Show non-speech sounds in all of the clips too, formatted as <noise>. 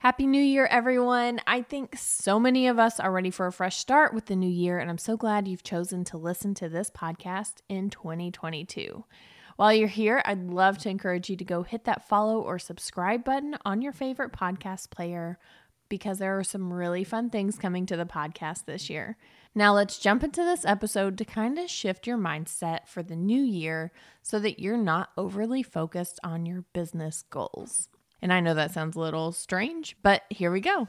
Happy New Year, everyone. I think so many of us are ready for a fresh start with the new year, and I'm so glad you've chosen to listen to this podcast in 2022. While you're here, I'd love to encourage you to go hit that follow or subscribe button on your favorite podcast player because there are some really fun things coming to the podcast this year. Now, let's jump into this episode to kind of shift your mindset for the new year so that you're not overly focused on your business goals. And I know that sounds a little strange, but here we go.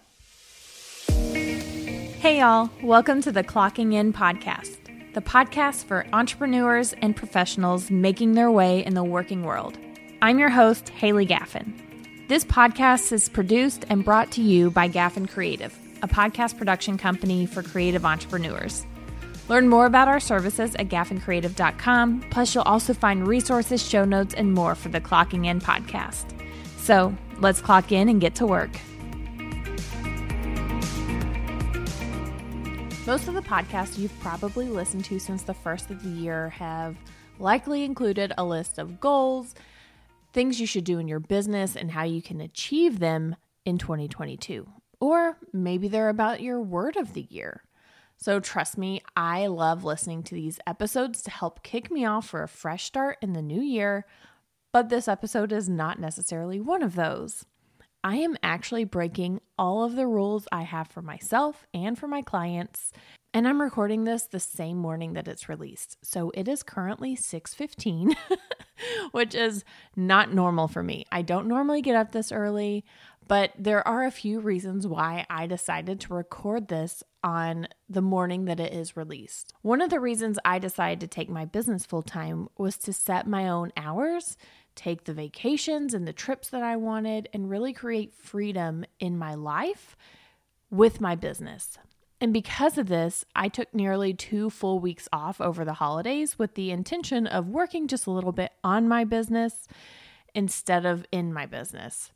Hey, y'all, welcome to the Clocking In podcast, the podcast for entrepreneurs and professionals making their way in the working world. I'm your host, Haley Gaffin. This podcast is produced and brought to you by Gaffin Creative, a podcast production company for creative entrepreneurs. Learn more about our services at gaffincreative.com. Plus, you'll also find resources, show notes, and more for the Clocking In podcast. So let's clock in and get to work. Most of the podcasts you've probably listened to since the first of the year have likely included a list of goals things you should do in your business and how you can achieve them in 2022. Or maybe they're about your word of the year. So, trust me, I love listening to these episodes to help kick me off for a fresh start in the new year. But this episode is not necessarily one of those. I am actually breaking all of the rules I have for myself and for my clients, and I'm recording this the same morning that it's released. So it is currently 6:15, <laughs> which is not normal for me. I don't normally get up this early, but there are a few reasons why I decided to record this on the morning that it is released. One of the reasons I decided to take my business full time was to set my own hours, take the vacations and the trips that I wanted, and really create freedom in my life with my business. And because of this, I took nearly two full weeks off over the holidays with the intention of working just a little bit on my business instead of in my business.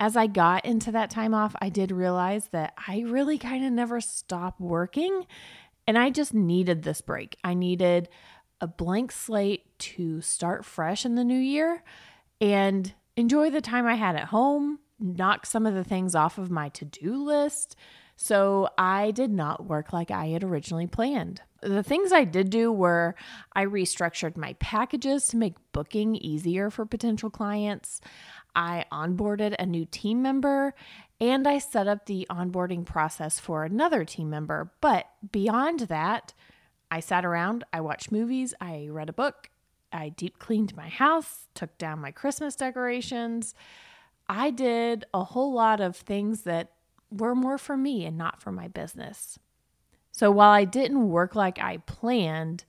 As I got into that time off, I did realize that I really kind of never stopped working and I just needed this break. I needed a blank slate to start fresh in the new year and enjoy the time I had at home, knock some of the things off of my to do list so I did not work like I had originally planned. The things I did do were I restructured my packages to make booking easier for potential clients. I onboarded a new team member and I set up the onboarding process for another team member. But beyond that, I sat around, I watched movies, I read a book, I deep cleaned my house, took down my Christmas decorations. I did a whole lot of things that were more for me and not for my business. So while I didn't work like I planned,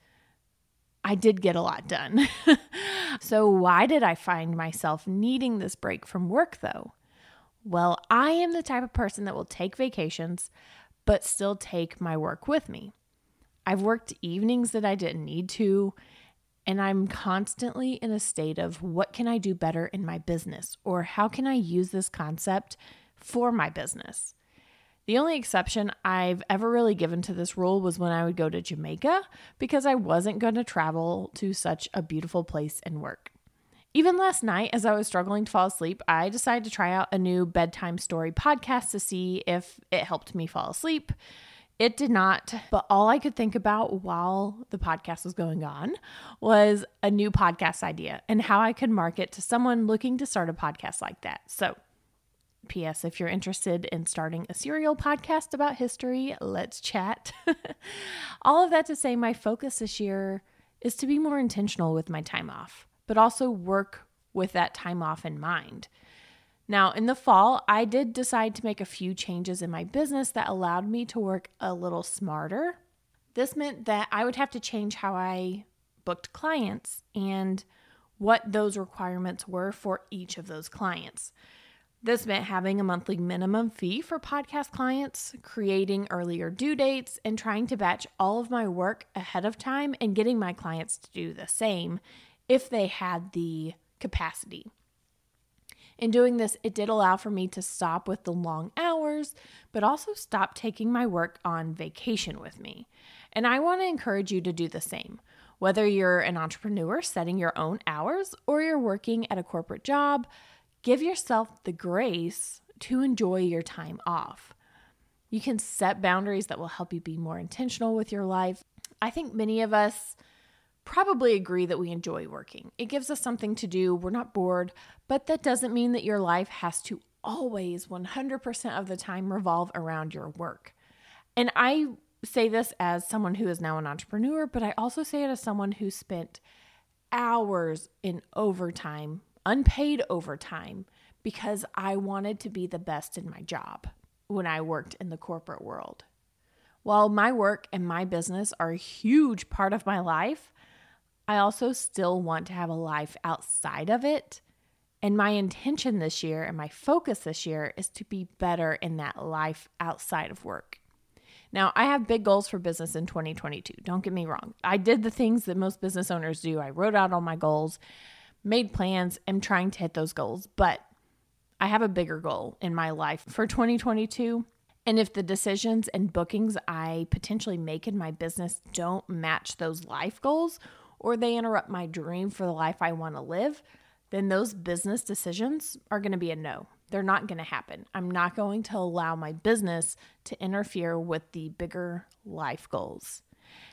I did get a lot done. <laughs> so, why did I find myself needing this break from work though? Well, I am the type of person that will take vacations, but still take my work with me. I've worked evenings that I didn't need to, and I'm constantly in a state of what can I do better in my business or how can I use this concept for my business. The only exception I've ever really given to this rule was when I would go to Jamaica because I wasn't going to travel to such a beautiful place and work. Even last night, as I was struggling to fall asleep, I decided to try out a new bedtime story podcast to see if it helped me fall asleep. It did not, but all I could think about while the podcast was going on was a new podcast idea and how I could market to someone looking to start a podcast like that. So P.S. If you're interested in starting a serial podcast about history, let's chat. <laughs> All of that to say, my focus this year is to be more intentional with my time off, but also work with that time off in mind. Now, in the fall, I did decide to make a few changes in my business that allowed me to work a little smarter. This meant that I would have to change how I booked clients and what those requirements were for each of those clients. This meant having a monthly minimum fee for podcast clients, creating earlier due dates, and trying to batch all of my work ahead of time and getting my clients to do the same if they had the capacity. In doing this, it did allow for me to stop with the long hours, but also stop taking my work on vacation with me. And I want to encourage you to do the same. Whether you're an entrepreneur setting your own hours or you're working at a corporate job, give yourself the grace to enjoy your time off. You can set boundaries that will help you be more intentional with your life. I think many of us probably agree that we enjoy working. It gives us something to do, we're not bored, but that doesn't mean that your life has to always 100% of the time revolve around your work. And I say this as someone who is now an entrepreneur, but I also say it as someone who spent hours in overtime, unpaid overtime, because I wanted to be the best in my job when I worked in the corporate world. While my work and my business are a huge part of my life, I also still want to have a life outside of it. And my intention this year and my focus this year is to be better in that life outside of work. Now, I have big goals for business in 2022. Don't get me wrong. I did the things that most business owners do. I wrote out all my goals, made plans, am trying to hit those goals. But I have a bigger goal in my life for 2022. And if the decisions and bookings I potentially make in my business don't match those life goals or they interrupt my dream for the life I want to live, then those business decisions are going to be a no. They're not going to happen. I'm not going to allow my business to interfere with the bigger life goals.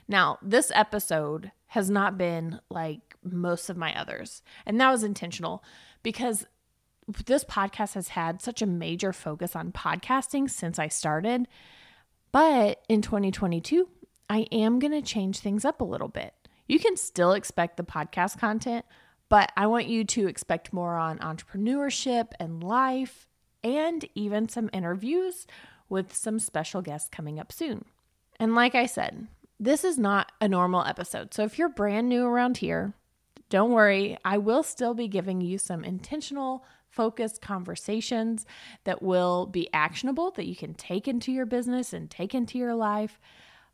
Now, this episode has not been like most of my others, and that was intentional because this podcast has had such a major focus on podcasting since I started. But in 2022, I am going to change things up a little bit. You can still expect the podcast content, but I want you to expect more on entrepreneurship and life, and even some interviews with some special guests coming up soon. And like I said, this is not a normal episode. So if you're brand new around here, don't worry, I will still be giving you some intentional, focused conversations that will be actionable that you can take into your business and take into your life.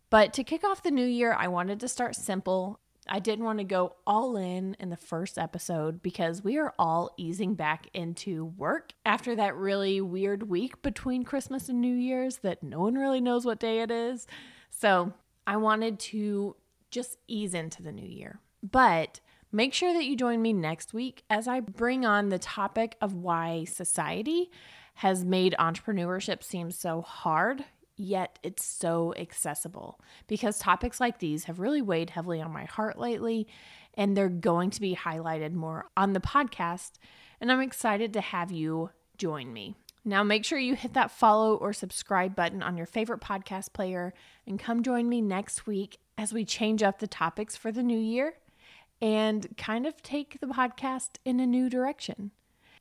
But to kick off the new year, I wanted to start simple I didn't want to go all in in the first episode because we are all easing back into work after that really weird week between Christmas and New Year's that no one really knows what day it is. So I wanted to just ease into the new year. But make sure that you join me next week as I bring on the topic of why society has made entrepreneurship seem so hard yet it's so accessible because topics like these have really weighed heavily on my heart lately and they're going to be highlighted more on the podcast. And I'm excited to have you join me. Now, make sure you hit that follow or subscribe button on your favorite podcast player and come join me next week as we change up the topics for the new year and kind of take the podcast in a new direction.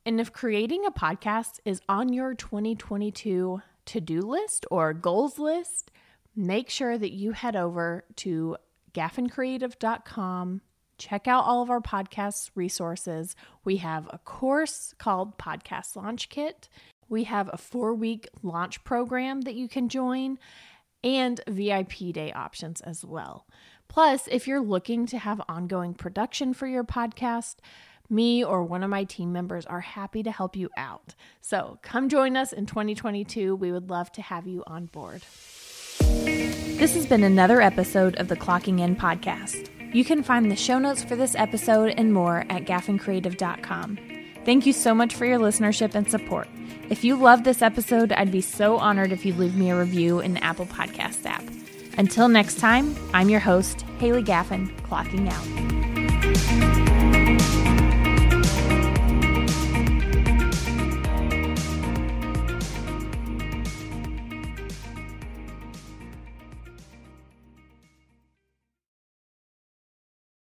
And if creating a podcast is on your 2022 to do list or goals list, make sure that you head over to gaffincreative.com. Check out all of our podcast resources. We have a course called Podcast Launch Kit. We have a four week launch program that you can join and VIP day options as well. Plus, if you're looking to have ongoing production for your podcast, me or one of my team members are happy to help you out. So come join us in 2022. We would love to have you on board. This has been another episode of the Clocking In podcast. You can find the show notes for this episode and more at gaffincreative.com. Thank you so much for your listenership and support. If you love this episode, I'd be so honored if you'd leave me a review in the Apple Podcast app. Until next time, I'm your host, Haley Gaffin, clocking out.